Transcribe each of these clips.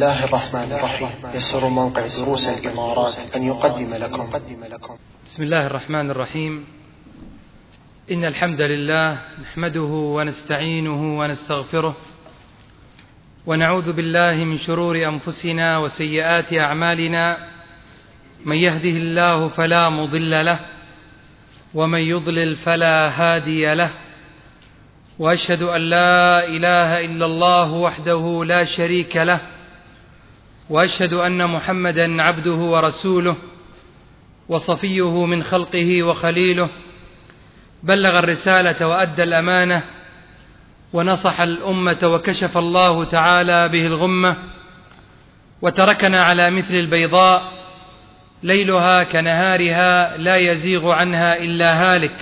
الله الرحمن الرحيم. يسر موقع دروس الإمارات أن يقدم لكم. بسم الله الرحمن الرحيم. إن الحمد لله نحمده ونستعينه ونستغفره ونعوذ بالله من شرور أنفسنا وسيئات أعمالنا. من يهده الله فلا مضل له ومن يضلل فلا هادي له. وأشهد أن لا إله إلا الله وحده لا شريك له. وأشهد أن محمدا عبده ورسوله وصفيه من خلقه وخليله بلغ الرسالة وأدى الأمانة ونصح الأمة وكشف الله تعالى به الغمة وتركنا على مثل البيضاء ليلها كنهارها لا يزيغ عنها إلا هالك.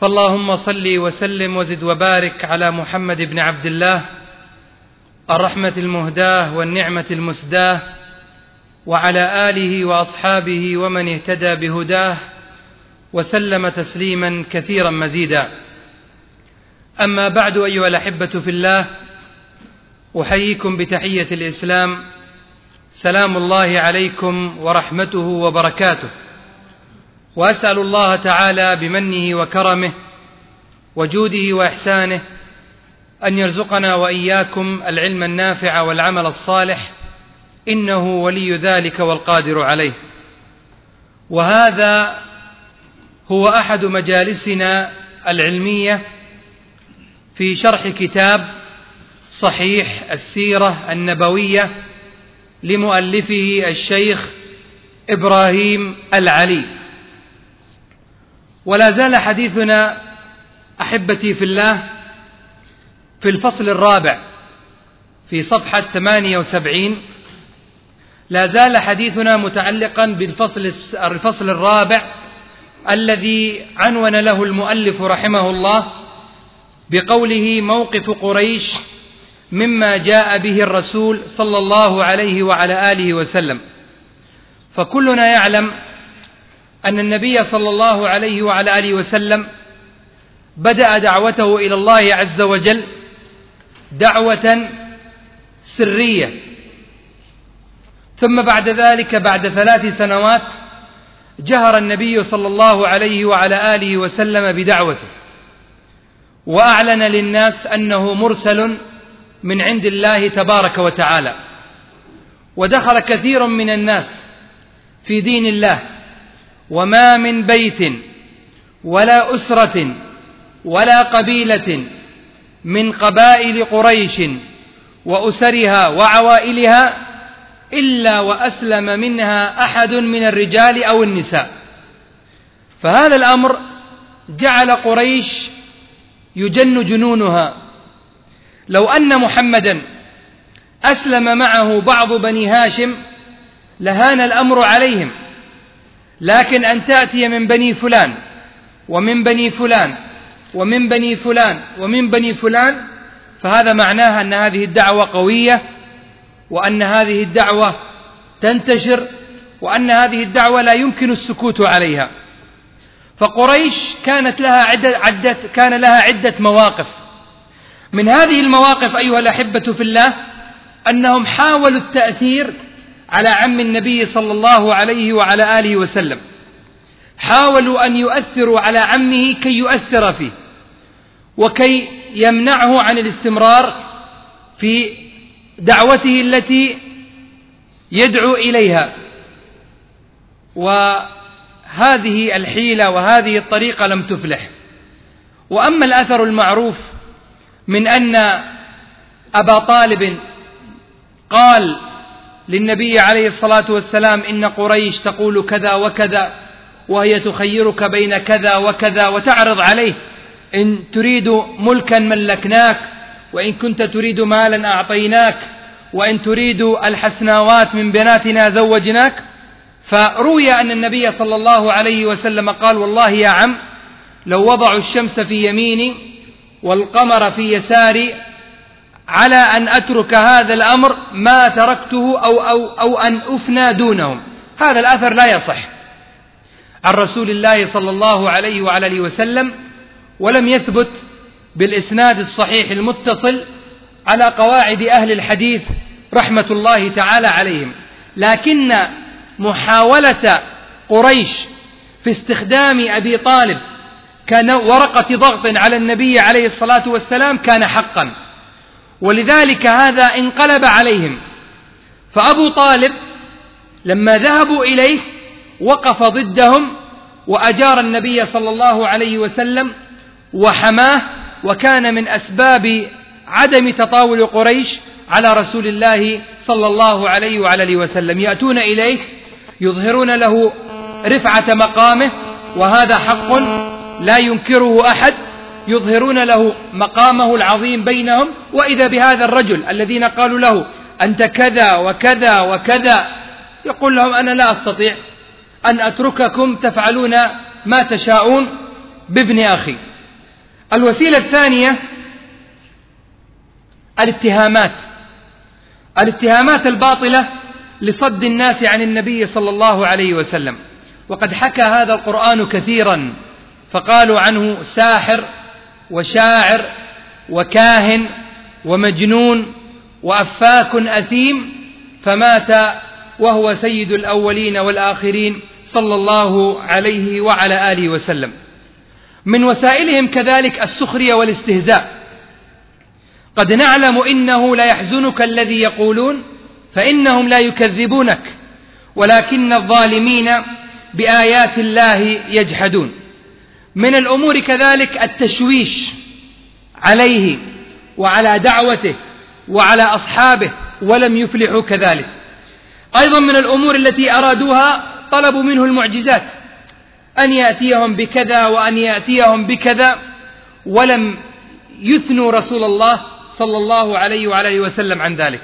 فاللهم صل وسلم وزد وبارك على محمد بن عبد الله الرحمة المهداة والنعمة المسداة وعلى آله وأصحابه ومن اهتدى بهداه وسلم تسليما كثيرا مزيدا. أما بعد أيها الأحبة في الله أحييكم بتحية الإسلام. سلام الله عليكم ورحمته وبركاته. وأسأل الله تعالى بمنه وكرمه وجوده وإحسانه أن يرزقنا وإياكم العلم النافع والعمل الصالح إنه ولي ذلك والقادر عليه. وهذا هو أحد مجالسنا العلمية في شرح كتاب صحيح السيرة النبوية لمؤلفه الشيخ إبراهيم العلي. ولا زال حديثنا أحبتي في الله في الفصل الرابع في ثمانية وسبعين لا زال حديثنا متعلقا بالفصل الفصل الرابع الذي عنون له المؤلف رحمه الله بقوله موقف قريش مما جاء به الرسول صلى الله عليه وعلى آله وسلم. فكلنا يعلم أن النبي صلى الله عليه وعلى آله وسلم بدأ دعوته إلى الله عز وجل دعوة سرية. ثم بعد ذلك بعد ثلاث سنوات جهر النبي صلى الله عليه وعلى آله وسلم بدعوته. وأعلن للناس أنه مرسل من عند الله تبارك وتعالى. ودخل كثير من الناس في دين الله. وما من بيت ولا أسرة ولا قبيلة من قبائل قريش وأسرها وعوائلها إلا وأسلم منها أحد من الرجال أو النساء. فهذا الأمر جعل قريش يجن جنونها. لو أن محمدا أسلم معه بعض بني هاشم لهان الأمر عليهم لكن أن تأتي من بني فلان ومن بني فلان ومن بني فلان ومن بني فلان فهذا معناها أن هذه الدعوة قوية وأن هذه الدعوة تنتشر وأن هذه الدعوة لا يمكن السكوت عليها. فقريش كانت لها عدة, عدة كان لها عدة مواقف. من هذه المواقف أيها الأحبة في الله أنهم حاولوا التأثير على عم النبي صلى الله عليه وعلى آله وسلم. حاولوا أن يؤثروا على عمه كي يؤثر فيه وكي يمنعه عن الاستمرار في دعوته التي يدعو إليها. وهذه الحيلة وهذه الطريقة لم تفلح. وأما الأثر المعروف من أن أبا طالب قال للنبي عليه الصلاة والسلام إن قريش تقول كذا وكذا وهي تخيرك بين كذا وكذا وتعرض عليه. إن تريد ملكا ملكناك وإن كنت تريد مالا أعطيناك وإن تريد الحسناوات من بناتنا زوجناك. فروي أن النبي صلى الله عليه وسلم قال والله يا عم لو وضعوا الشمس في يميني والقمر في يساري على أن أترك هذا الأمر ما تركته أو, أو, أو أن أفنى دونهم. هذا الأثر لا يصح. عن رسول الله صلى الله عليه وعلى آله وسلم ولم يثبت بالإسناد الصحيح المتصل على قواعد أهل الحديث رحمة الله تعالى عليهم. لكن محاولة قريش في استخدام أبي طالب كان ورقة ضغط على النبي عليه الصلاة والسلام كان حقا. ولذلك هذا انقلب عليهم. فأبو طالب لما ذهبوا إليه وقف ضدهم وأجار النبي صلى الله عليه وسلم وحماه وكان من أسباب عدم تطاول قريش على رسول الله صلى الله عليه وعلى آله وسلم. يأتون إليه يظهرون له رفعة مقامه وهذا حق لا ينكره أحد. يظهرون له مقامه العظيم بينهم. وإذا بهذا الرجل الذين قالوا له أنت كذا وكذا وكذا يقول لهم أنا لا أستطيع. أن أترككم تفعلون ما تشاءون بابن أخي. الوسيلة الثانية الاتهامات. الاتهامات الباطلة لصد الناس عن النبي صلى الله عليه وسلم. وقد حكى هذا القرآن كثيرا فقالوا عنه ساحر وشاعر وكاهن ومجنون وأفاك أثيم فمات وهو سيد الأولين والآخرين صلى الله عليه وعلى آله وسلم. من وسائلهم كذلك السخرية والاستهزاء. قد نعلم إنه ليحزنك الذي يقولون فإنهم لا يكذبونك ولكن الظالمين بآيات الله يجحدون. من الأمور كذلك التشويش عليه وعلى دعوته وعلى أصحابه ولم يفلحوا كذلك. أيضا من الأمور التي أرادوها طلبوا منه المعجزات أن يأتيهم بكذا وأن يأتيهم بكذا ولم يثنوا رسول الله صلى الله عليه وعلى وسلم عن ذلك.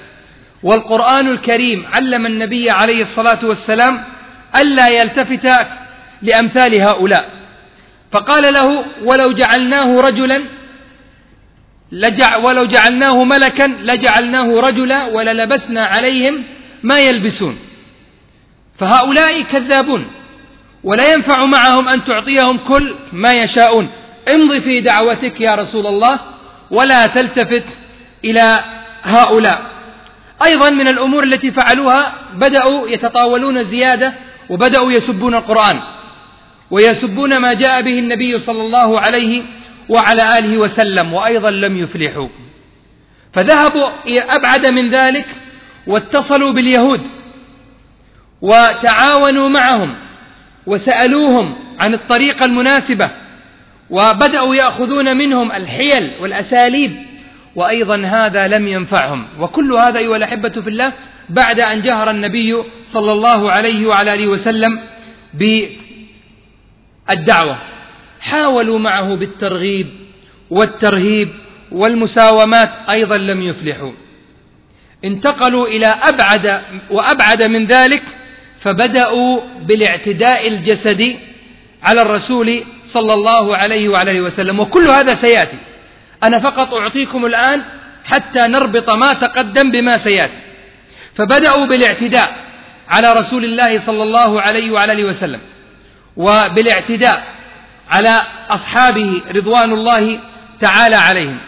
والقرآن الكريم علم النبي عليه الصلاة والسلام ألا يلتفت لأمثال هؤلاء. فقال له ولو جعلناه رجلا لجع ولو جعلناه ملكا لجعلناه رجلا وللبسنا عليهم ما يلبسون. فهؤلاء كذابون ولا ينفع معهم أن تعطيهم كل ما يشاءون. امض في دعوتك يا رسول الله ولا تلتفت إلى هؤلاء. أيضا من الأمور التي فعلوها بدأوا يتطاولون زيادة وبدأوا يسبون القرآن ويسبون ما جاء به النبي صلى الله عليه وعلى آله وسلم وأيضا لم يفلحوا. فذهبوا أبعد من ذلك واتصلوا باليهود وتعاونوا معهم وسألوهم عن الطريقة المناسبة وبدأوا يأخذون منهم الحيل والأساليب وأيضا هذا لم ينفعهم. وكل هذا أيها الأحبة في الله بعد أن جهر النبي صلى الله عليه وعلى آله وسلم بالدعوة. حاولوا معه بالترغيب والترهيب والمساومات أيضا لم يفلحوا. انتقلوا إلى أبعد وأبعد من ذلك فبدأوا بالاعتداء الجسدي على الرسول صلى الله عليه وعلى وسلم. وكل هذا سيأتي. أنا فقط أعطيكم الآن حتى نربط ما تقدم بما سيأتي. فبدأوا بالاعتداء على رسول الله صلى الله عليه وعلى وسلم وبالاعتداء على أصحابه رضوان الله تعالى عليهم.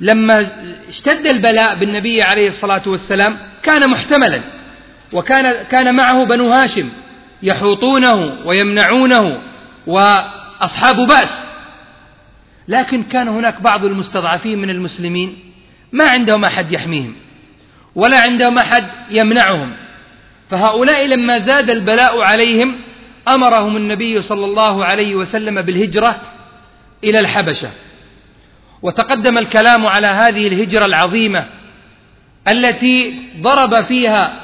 لما اشتد البلاء بالنبي عليه الصلاة والسلام كان محتملا وكان كان معه بنو هاشم يحوطونه ويمنعونه وأصحاب بأس. لكن كان هناك بعض المستضعفين من المسلمين ما عندهم أحد يحميهم ولا عندهم أحد يمنعهم. فهؤلاء لما زاد البلاء عليهم أمرهم النبي صلى الله عليه وسلم بالهجرة إلى الحبشة. وتقدم الكلام على هذه الهجرة العظيمة التي ضرب فيها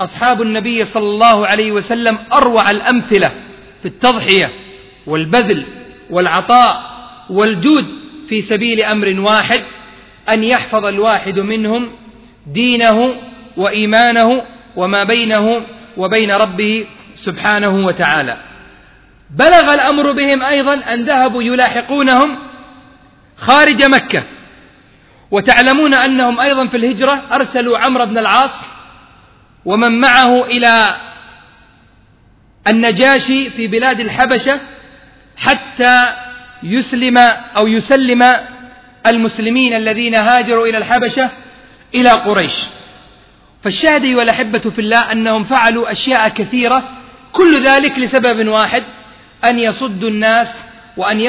أصحاب النبي صلى الله عليه وسلم أروع الأمثلة في التضحية والبذل والعطاء والجود في سبيل أمر واحد أن يحفظ الواحد منهم دينه وإيمانه وما بينه وبين ربه سبحانه وتعالى. بلغ الأمر بهم أيضا أن ذهبوا يلاحقونهم خارج مكة. وتعلمون أنهم أيضا في الهجرة أرسلوا عمرو بن العاص ومن معه إلى النجاشي في بلاد الحبشة حتى يسلم أو يسلم المسلمين الذين هاجروا إلى الحبشة إلى قريش. فالشاهد أيها الأحبة في الله أنهم فعلوا أشياء كثيرة كل ذلك لسبب واحد أن يصدوا الناس وأن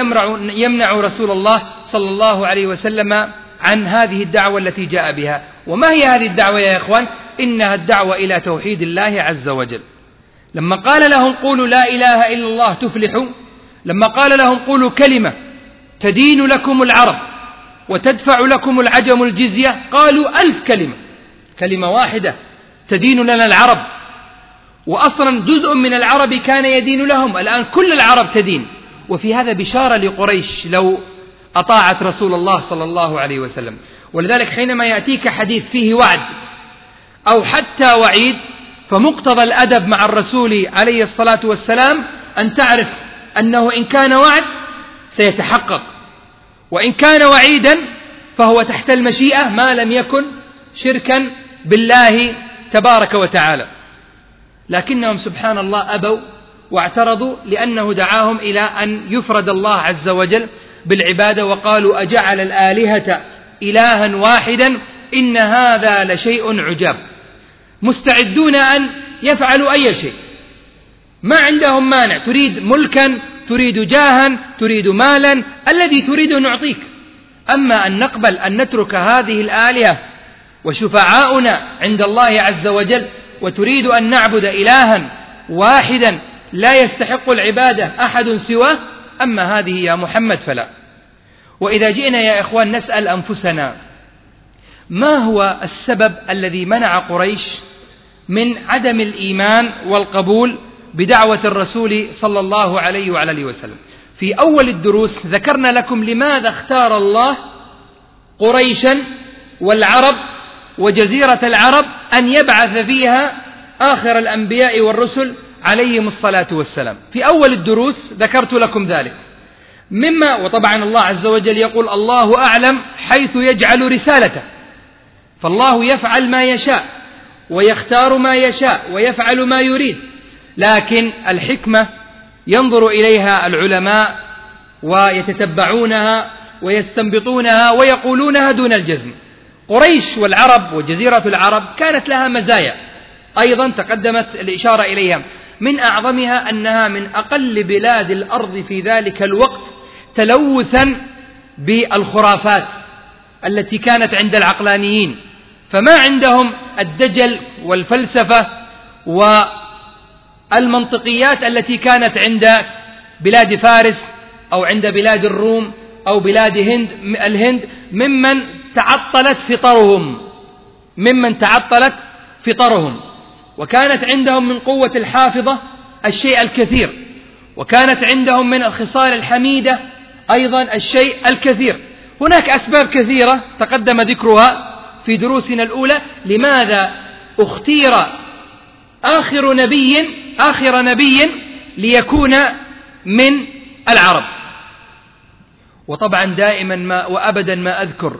يمنعوا, رسول الله صلى الله عليه وسلم عن هذه الدعوة التي جاء بها. وما هي هذه الدعوة يا إخوان؟ إنها الدعوة إلى توحيد الله عز وجل. لما قال لهم قولوا لا إله إلا الله تفلحوا لما قال لهم قولوا كلمة تدين لكم العرب وتدفع لكم العجم الجزية قالوا ألف كلمة. كلمة واحدة تدين لنا العرب. وأصلا جزء من العرب كان يدين لهم الآن كل العرب تدين. وفي هذا بشارة لقريش لو أطاعت رسول الله صلى الله عليه وسلم. ولذلك حينما يأتيك حديث فيه وعد أو حتى وعيد فمقتضى الأدب مع الرسول عليه الصلاة والسلام أن تعرف أنه إن كان وعد سيتحقق. وإن كان وعيدا فهو تحت المشيئة ما لم يكن شركا بالله تبارك وتعالى. لكنهم سبحان الله أبوا واعترضوا لأنه دعاهم إلى أن يفرد الله عز وجل بالعبادة وقالوا أجعل الآلهة إلها واحدا إن هذا لشيء عجاب. مستعدون أن يفعلوا أي شيء. ما عندهم مانع. تريد ملكا تريد جاها تريد مالا الذي تريد نعطيك. أما أن نقبل أن نترك هذه الآلهة وشفعاؤنا عند الله عز وجل وتريد أن نعبد إلها واحدا لا يستحق العبادة أحد سواه أما هذه يا محمد فلا. وإذا جئنا يا إخوان نسأل أنفسنا ما هو السبب الذي منع قريش من عدم الإيمان والقبول بدعوة الرسول صلى الله عليه وعلى آله وسلم؟ في أول الدروس ذكرنا لكم لماذا اختار الله قريشا والعرب وجزيرة العرب أن يبعث فيها آخر الأنبياء والرسل عليهم الصلاة والسلام. في أول الدروس ذكرت لكم ذلك. مما وطبعا الله عز وجل يقول الله أعلم حيث يجعل رسالته. فالله يفعل ما يشاء ويختار ما يشاء ويفعل ما يريد. لكن الحكمة ينظر إليها العلماء ويتتبعونها ويستنبطونها ويقولونها دون الجزم. قريش والعرب وجزيرة العرب كانت لها مزايا. أيضا تقدمت الإشارة إليها. من أعظمها أنها من أقل بلاد الأرض في ذلك الوقت تلوثا بالخرافات التي كانت عند العقلانيين. فما عندهم الدجل والفلسفة والمنطقيات التي كانت عند بلاد فارس أو عند بلاد الروم أو بلاد هند الهند ممن تعطلت فطرهم. ممن تعطلت فطرهم. وكانت عندهم من قوة الحافظة الشيء الكثير وكانت عندهم من الخصال الحميدة أيضا الشيء الكثير. هناك أسباب كثيرة تقدم ذكرها في دروسنا الأولى لماذا اختير آخر نبي آخر نبي ليكون من العرب؟ وطبعا دائما ما وأبدا ما أذكر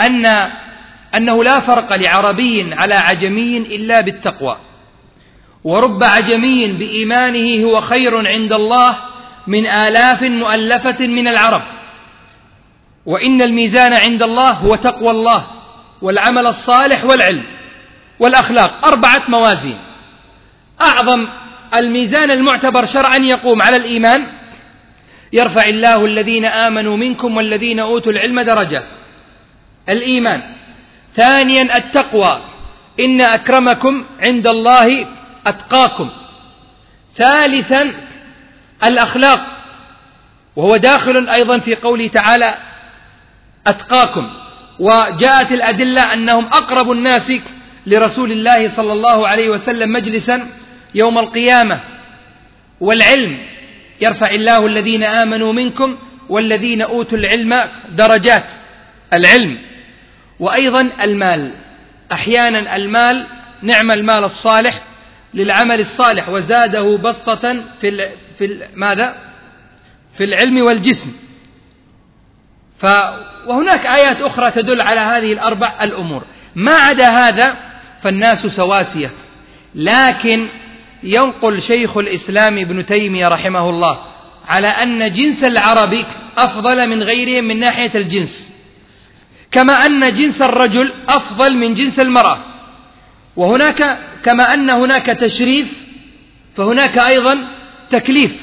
أن أنه لا فرق لعربي على عجمي إلا بالتقوى. ورب عجمي بإيمانه هو خير عند الله من آلاف مؤلفة من العرب. وإن الميزان عند الله هو تقوى الله والعمل الصالح والعلم والأخلاق. أربعة موازين. أعظم الميزان المعتبر شرعا يقوم على الإيمان. يرفع الله الذين آمنوا منكم والذين أوتوا العلم درجة. الإيمان. ثانيا التقوى. إن أكرمكم عند الله أتقاكم. ثالثا الأخلاق. وهو داخل أيضا في قوله تعالى أتقاكم. وجاءت الأدلة أنهم أقرب الناس لرسول الله صلى الله عليه وسلم مجلسا يوم القيامة. والعلم يرفع الله الذين آمنوا منكم والذين أوتوا العلم درجات. العلم وأيضا المال أحيانا المال نعم المال الصالح للعمل الصالح وزاده بسطة في في ماذا؟ في العلم والجسم. ف وهناك آيات أخرى تدل على هذه الأربع الأمور. ما عدا هذا فالناس سواسية. لكن ينقل شيخ الإسلام ابن تيمية رحمه الله على أن جنس العرب أفضل من غيرهم من ناحية الجنس. كما أن جنس الرجل أفضل من جنس المرأة. وهناك كما أن هناك تشريف فهناك أيضا تكليف.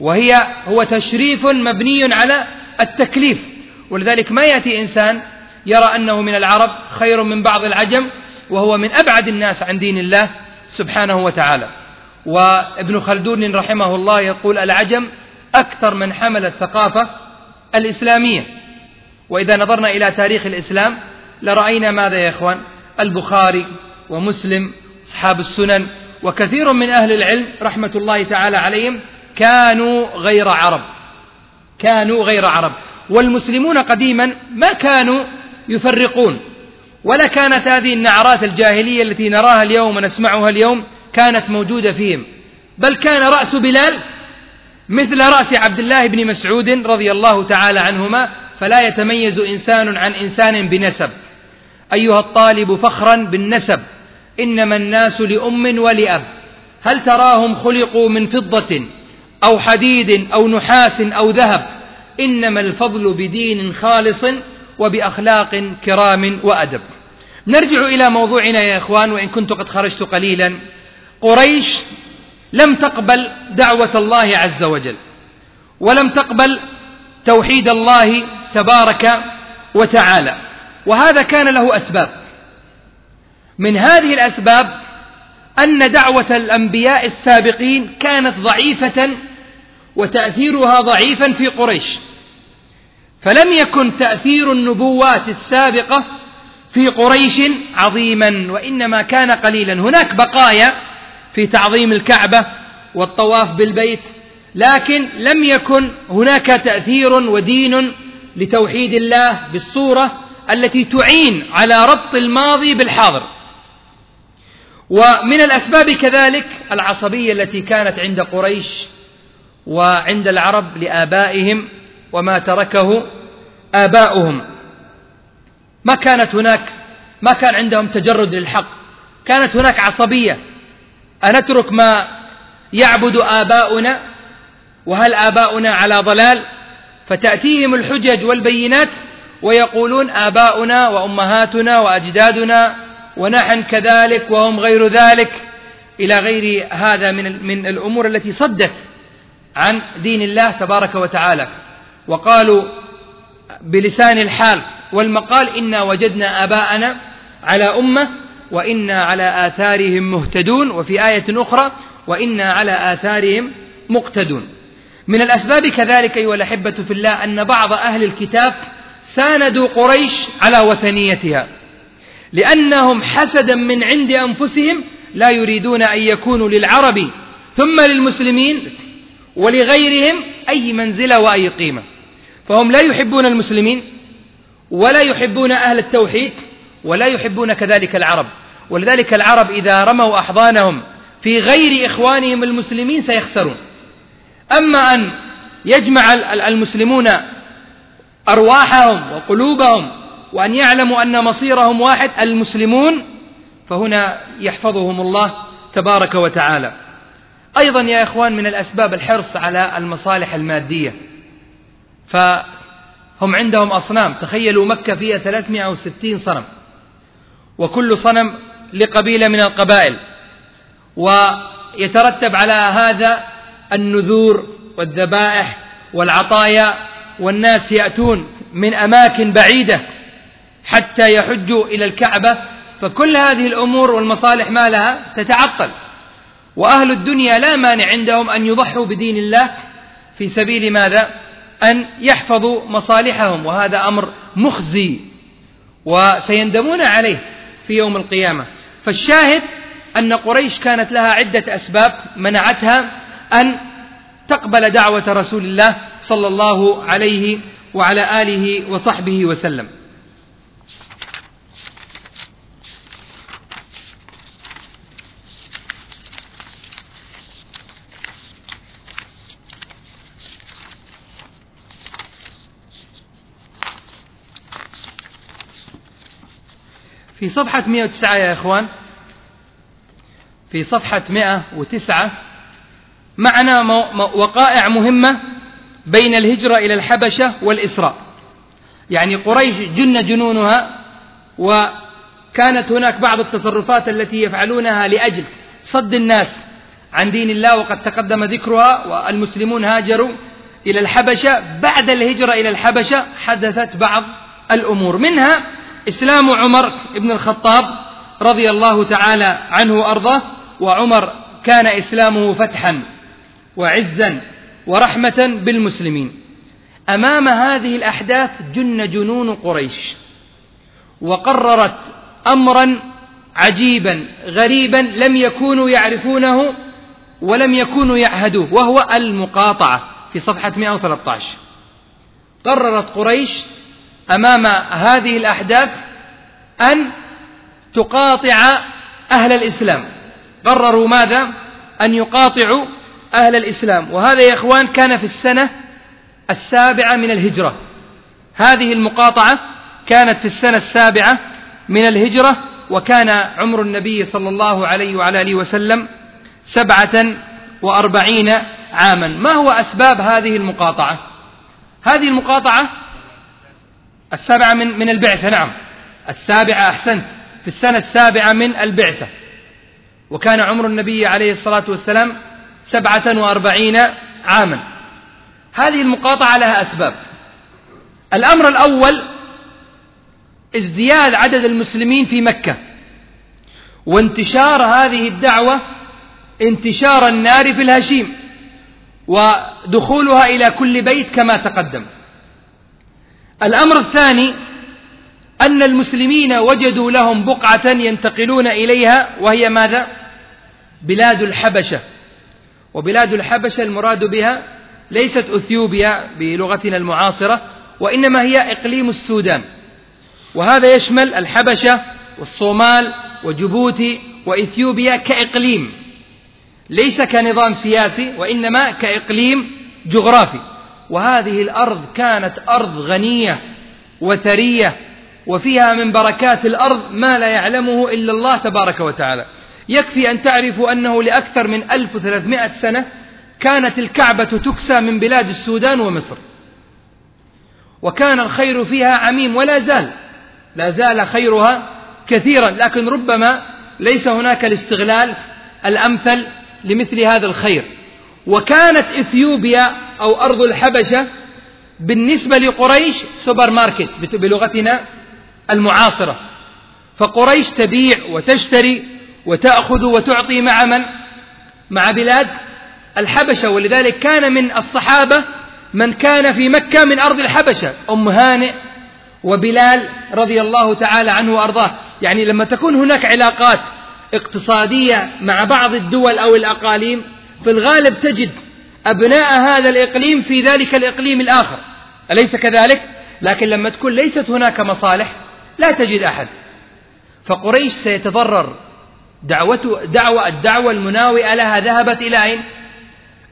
وهي هو تشريف مبني على التكليف. ولذلك ما يأتي إنسان يرى أنه من العرب خير من بعض العجم وهو من أبعد الناس عن دين الله سبحانه وتعالى. وابن خلدون رحمه الله يقول العجم أكثر من حمل الثقافة الإسلامية. وإذا نظرنا إلى تاريخ الإسلام لرأينا ماذا يا إخوان؟ البخاري ومسلم أصحاب السنن وكثير من أهل العلم رحمة الله تعالى عليهم كانوا غير عرب. كانوا غير عرب. والمسلمون قديما ما كانوا يفرقون. ولا كانت هذه النعرات الجاهلية التي نراها اليوم ونسمعها اليوم كانت موجودة فيهم. بل كان رأس بلال مثل رأس عبد الله بن مسعود رضي الله تعالى عنهما فلا يتميز إنسان عن إنسان بنسب. أيها الطالب فخرا بالنسب. إنما الناس لأم ولأب. هل تراهم خلقوا من فضة أو حديد أو نحاس أو ذهب؟ إنما الفضل بدين خالص وبأخلاق كرام وأدب. نرجع إلى موضوعنا يا إخوان وإن كنت قد خرجت قليلا. قريش لم تقبل دعوة الله عز وجل ولم تقبل توحيد الله تبارك وتعالى. وهذا كان له أسباب. من هذه الأسباب أن دعوة الأنبياء السابقين كانت ضعيفة وتأثيرها ضعيفا في قريش. فلم يكن تأثير النبوات السابقة في قريش عظيما وإنما كان قليلا. هناك بقايا في تعظيم الكعبة والطواف بالبيت لكن لم يكن هناك تأثير ودين لتوحيد الله بالصورة التي تعين على ربط الماضي بالحاضر. ومن الأسباب كذلك العصبية التي كانت عند قريش وعند العرب لآبائهم وما تركه آباؤهم. ما كانت هناك ما كان عندهم تجرد للحق. كانت هناك عصبية. أنترك ما يعبد آباؤنا؟ وهل آباؤنا على ضلال؟ فتأتيهم الحجج والبينات ويقولون آباؤنا وأمهاتنا وأجدادنا ونحن كذلك وهم غير ذلك. إلى غير هذا من من الأمور التي صدت عن دين الله تبارك وتعالى. وقالوا بلسان الحال والمقال إنا وجدنا آباءنا على أمة وإنا على آثارهم مهتدون. وفي آية أخرى وإنا على آثارهم مقتدون. من الأسباب كذلك أيها الأحبة في الله أن بعض أهل الكتاب ساندوا قريش على وثنيتها لأنهم حسدا من عند أنفسهم لا يريدون أن يكونوا للعرب ثم للمسلمين ولغيرهم أي منزلة وأي قيمة. فهم لا يحبون المسلمين ولا يحبون أهل التوحيد ولا يحبون كذلك العرب ولذلك العرب إذا رموا أحضانهم في غير إخوانهم المسلمين سيخسرون. أما أن يجمع المسلمون أرواحهم وقلوبهم وأن يعلموا أن مصيرهم واحد المسلمون فهنا يحفظهم الله تبارك وتعالى. أيضا يا إخوان من الأسباب الحرص على المصالح المادية. فهم عندهم أصنام. تخيلوا مكة فيها 360 صنم وكل صنم لقبيلة من القبائل. ويترتب على هذا النذور والذبائح والعطايا والناس يأتون من أماكن بعيدة حتى يحجوا إلى الكعبة فكل هذه الأمور والمصالح ما لها تتعطل وأهل الدنيا لا مانع عندهم أن يضحوا بدين الله في سبيل ماذا؟ أن يحفظوا مصالحهم وهذا أمر مخزي وسيندمون عليه في يوم القيامة. فالشاهد أن قريش كانت لها عدة أسباب منعتها أن تقبل دعوة رسول الله صلى الله عليه وعلى آله وصحبه وسلم. في صفحة 109 يا إخوان في صفحة 109 معنا وقائع مهمة بين الهجرة إلى الحبشة والإسراء. يعني قريش جن جنونها كانت هناك بعض التصرفات التي يفعلونها لأجل صد الناس عن دين الله وقد تقدم ذكرها والمسلمون هاجروا إلى الحبشة. بعد الهجرة إلى الحبشة حدثت بعض الأمور. منها إسلام عمر بن الخطاب رضي الله تعالى عنه وأرضاه وعمر كان إسلامه فتحا. وعزا ورحمة بالمسلمين. أمام هذه الأحداث جن جنون قريش وقررت أمرا عجيبا غريبا لم يكونوا يعرفونه ولم يكونوا يعهدوه وهو المقاطعة في صفحة 113 قررت قريش أمام هذه الأحداث أن تقاطع أهل الإسلام. قرروا ماذا؟ أن يقاطعوا أهل الإسلام. وهذا يا إخوان كان في السنة السابعة من الهجرة. هذه المقاطعة كانت في السنة السابعة من الهجرة وكان عمر النبي صلى الله عليه وعلى آله وسلم سبعة وأربعين عاما. ما هو أسباب هذه المقاطعة؟ هذه المقاطعة السابعة من, من البعثة نعم. السابعة أحسنت. في السنة السابعة من البعثة. وكان عمر النبي عليه الصلاة والسلام سبعة وأربعين عاما. هذه المقاطعة لها أسباب. الأمر الأول ازدياد عدد المسلمين في مكة. وانتشار هذه الدعوة انتشار النار في الهشيم ودخولها إلى كل بيت كما تقدم. الأمر الثاني أن المسلمين وجدوا لهم بقعة ينتقلون إليها وهي ماذا؟ بلاد الحبشة. وبلاد الحبشة المراد بها ليست أثيوبيا بلغتنا المعاصرة وإنما هي إقليم السودان. وهذا يشمل الحبشة والصومال وجبوتي وإثيوبيا كإقليم. ليس كنظام سياسي وإنما كإقليم جغرافي. وهذه الأرض كانت أرض غنية وثرية وفيها من بركات الأرض ما لا يعلمه إلا الله تبارك وتعالى. يكفي أن تعرفوا أنه لأكثر من 1300 سنة كانت الكعبة تكسى من بلاد السودان ومصر. وكان الخير فيها عميم ولا زال لا زال خيرها كثيرا لكن ربما ليس هناك الاستغلال الأمثل لمثل هذا الخير. وكانت إثيوبيا أو أرض الحبشة بالنسبة لقريش سوبر ماركت بلغتنا المعاصرة. فقريش تبيع وتشتري وتأخذ وتعطي مع من؟ مع بلاد الحبشة ولذلك كان من الصحابة من كان في مكة من أرض الحبشة أم هانئ وبلال رضي الله تعالى عنه وأرضاه يعني لما تكون هناك علاقات اقتصادية مع بعض الدول أو الأقاليم في الغالب تجد أبناء هذا الإقليم في ذلك الإقليم الآخر أليس كذلك؟ لكن لما تكون ليست هناك مصالح لا تجد أحد فقريش سيتضرر دعوة دعوة الدعوة المناوئة لها ذهبت إلى أين؟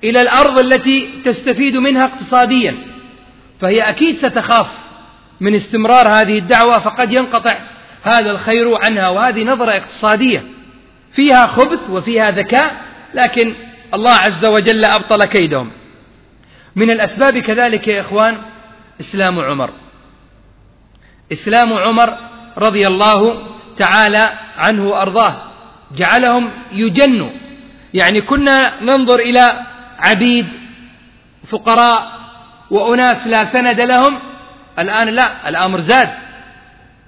إلى الأرض التي تستفيد منها اقتصاديا. فهي أكيد ستخاف من استمرار هذه الدعوة فقد ينقطع هذا الخير عنها وهذه نظرة اقتصادية. فيها خبث وفيها ذكاء لكن الله عز وجل أبطل كيدهم. من الأسباب كذلك يا إخوان إسلام عمر. إسلام عمر رضي الله تعالى عنه وأرضاه. جعلهم يجنوا. يعني كنا ننظر إلى عبيد فقراء وأناس لا سند لهم. الآن لا الأمر زاد.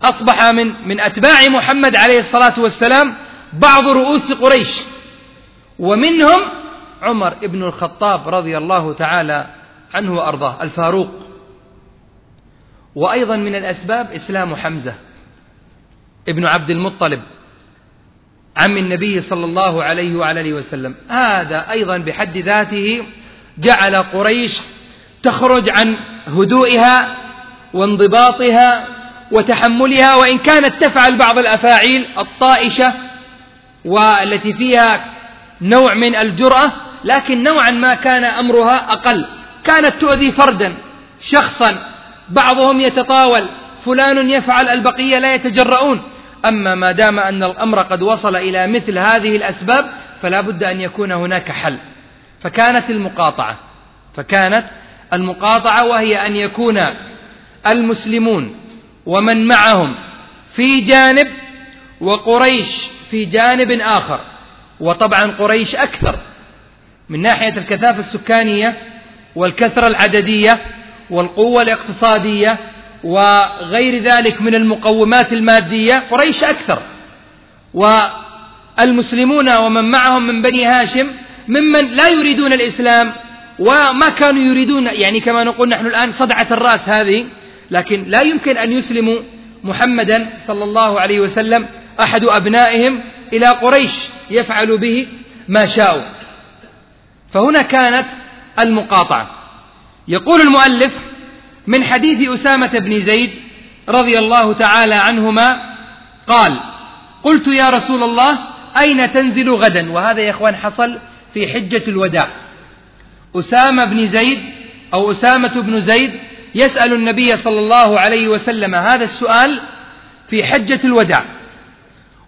أصبح من من أتباع محمد عليه الصلاة والسلام بعض رؤوس قريش. ومنهم عمر بن الخطاب رضي الله تعالى عنه وأرضاه الفاروق. وأيضا من الأسباب إسلام حمزة ابن عبد المطلب. عم النبي صلى الله عليه وعلى آله وسلم. هذا أيضا بحد ذاته جعل قريش تخرج عن هدوئها وانضباطها وتحملها وإن كانت تفعل بعض الأفاعيل الطائشة والتي فيها نوع من الجرأة لكن نوعا ما كان أمرها أقل. كانت تؤذي فردا شخصا بعضهم يتطاول فلان يفعل البقية لا يتجرؤون. أما ما دام أن الأمر قد وصل إلى مثل هذه الأسباب فلا بد أن يكون هناك حل. فكانت المقاطعة. فكانت المقاطعة وهي أن يكون المسلمون ومن معهم في جانب وقريش في جانب آخر. وطبعا قريش أكثر. من ناحية الكثافة السكانية والكثرة العددية والقوة الاقتصادية وغير ذلك من المقومات المادية قريش أكثر. والمسلمون ومن معهم من بني هاشم ممن لا يريدون الإسلام وما كانوا يريدون يعني كما نقول نحن الآن صدعة الرأس هذه لكن لا يمكن أن يسلموا محمدا صلى الله عليه وسلم أحد أبنائهم إلى قريش يفعل به ما شاءوا فهنا كانت المقاطعة. يقول المؤلف من حديث أسامة بن زيد رضي الله تعالى عنهما قال قلت يا رسول الله أين تنزل غدا؟ وهذا يا إخوان حصل في حجة الوداع. أسامة بن زيد أو أسامة بن زيد يسأل النبي صلى الله عليه وسلم هذا السؤال في حجة الوداع.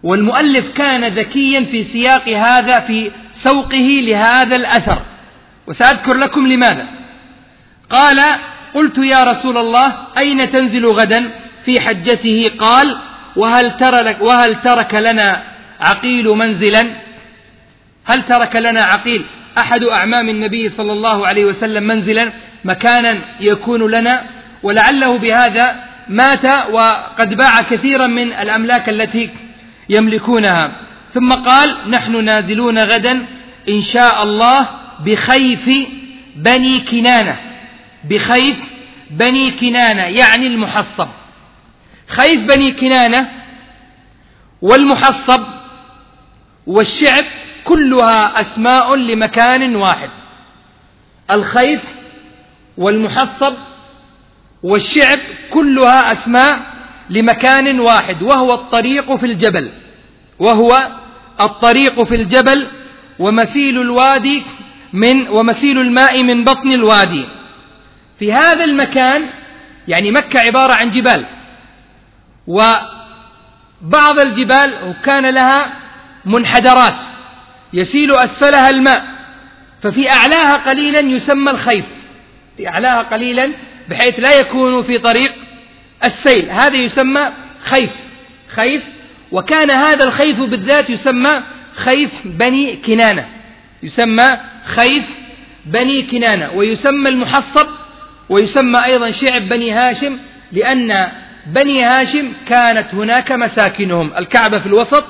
والمؤلف كان ذكيا في سياق هذا في سوقه لهذا الأثر. وسأذكر لكم لماذا. قال قلت يا رسول الله أين تنزل غدا؟ في حجته قال وهل, ترك وهل ترك لنا عقيل منزلا؟ هل ترك لنا عقيل؟ أحد أعمام النبي صلى الله عليه وسلم منزلا مكانا يكون لنا ولعله بهذا مات وقد باع كثيرا من الأملاك التي يملكونها. ثم قال نحن نازلون غدا إن شاء الله بخيف بني كنانة. بخيف بني كنانة يعني المحصب. خيف بني كنانة والمحصب والشعب كلها أسماء لمكان واحد. الخيف والمحصب والشعب كلها أسماء لمكان واحد وهو الطريق في الجبل. وهو الطريق في الجبل ومسيل الوادي من ومسيل الماء من بطن الوادي. في هذا المكان يعني مكة عبارة عن جبال. وبعض الجبال كان لها منحدرات يسيل أسفلها الماء. ففي أعلاها قليلا يسمى الخيف. في أعلاها قليلا بحيث لا يكون في طريق السيل. هذا يسمى خيف. خيف وكان هذا الخيف بالذات يسمى خيف بني كنانة. يسمى خيف بني كنانة ويسمى المحصب ويسمى أيضا شعب بني هاشم لأن بني هاشم كانت هناك مساكنهم. الكعبة في الوسط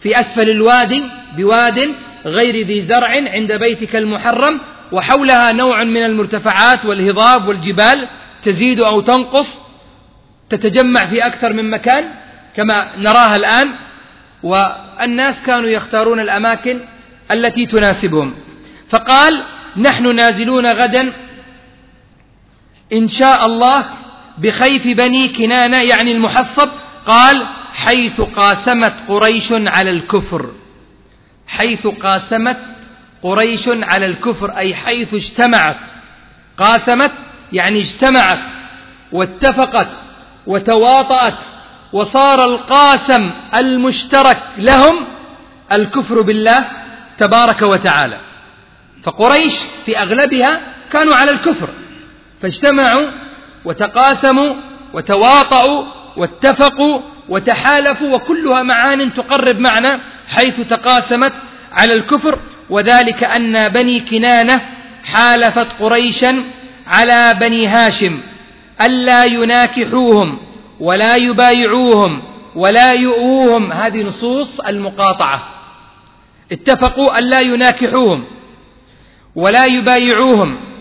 في أسفل الوادي بواد غير ذي زرع عند بيتك المحرم وحولها نوع من المرتفعات والهضاب والجبال تزيد أو تنقص تتجمع في أكثر من مكان كما نراها الآن. والناس كانوا يختارون الأماكن التي تناسبهم. فقال نحن نازلون غدا إن شاء الله بخيف بني كنانة يعني المحصب قال حيث قاسمت قريش على الكفر. حيث قاسمت قريش على الكفر أي حيث اجتمعت. قاسمت يعني اجتمعت واتفقت وتواطأت وصار القاسم المشترك لهم الكفر بالله تبارك وتعالى. فقريش في أغلبها كانوا على الكفر. فاجتمعوا وتقاسموا وتواطؤوا واتفقوا وتحالفوا وكلها معان تقرب معنى حيث تقاسمت على الكفر وذلك أن بني كنانة حالفت قريشا على بني هاشم ألا يناكحوهم ولا يبايعوهم ولا يؤوهم. هذه نصوص المقاطعة. اتفقوا ألا يناكحوهم ولا يبايعوهم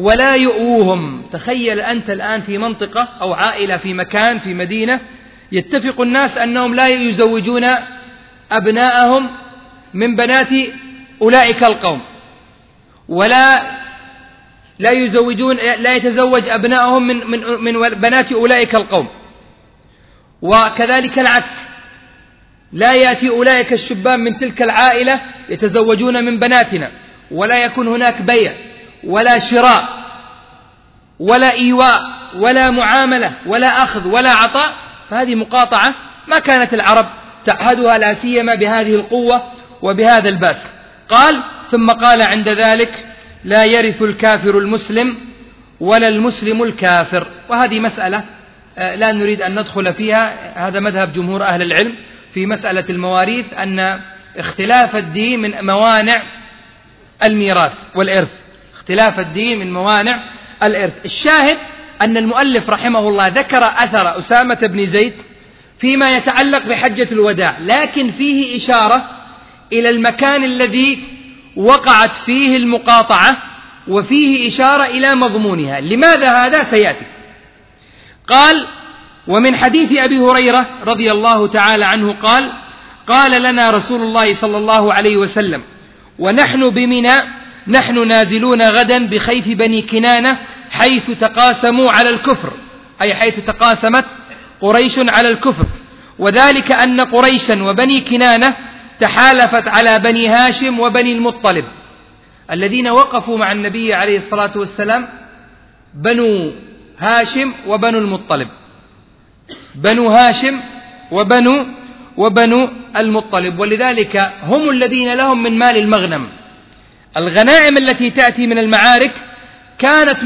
ولا يؤوهم. تخيل أنت الآن في منطقة أو عائلة في مكان في مدينة يتفق الناس أنهم لا يزوجون أبناءهم من بنات أولئك القوم ولا لا يزوجون لا يتزوج أبناءهم من من من بنات أولئك القوم. وكذلك العكس. لا يأتي أولئك الشبان من تلك العائلة يتزوجون من بناتنا ولا يكون هناك بيع. ولا شراء ولا إيواء ولا معاملة ولا أخذ ولا عطاء فهذه مقاطعة ما كانت العرب تعهدها لا سيما بهذه القوة وبهذا الباس. قال ثم قال عند ذلك لا يرث الكافر المسلم ولا المسلم الكافر. وهذه مسألة آه، لا نريد أن ندخل فيها هذا مذهب جمهور أهل العلم في مسألة المواريث أن اختلاف الدين من موانع الميراث والإرث. اختلاف الدين من موانع الإرث. الشاهد أن المؤلف رحمه الله ذكر أثر أسامة بن زيد فيما يتعلق بحجة الوداع لكن فيه إشارة إلى المكان الذي وقعت فيه المقاطعة وفيه إشارة إلى مضمونها. لماذا هذا؟ سيأتي. قال ومن حديث أبي هريرة رضي الله تعالى عنه قال قال لنا رسول الله صلى الله عليه وسلم ونحن بمنى نحن نازلون غدا بخيف بني كنانة حيث تقاسموا على الكفر. أي حيث تقاسمت قريش على الكفر. وذلك أن قريشا وبني كنانة تحالفت على بني هاشم وبني المطلب. الذين وقفوا مع النبي عليه الصلاة والسلام بنو هاشم وبنو المطلب. بنو هاشم وبنو وبنو المطلب. ولذلك هم الذين لهم من مال المغنم. الغنائم التي تأتي من المعارك كانت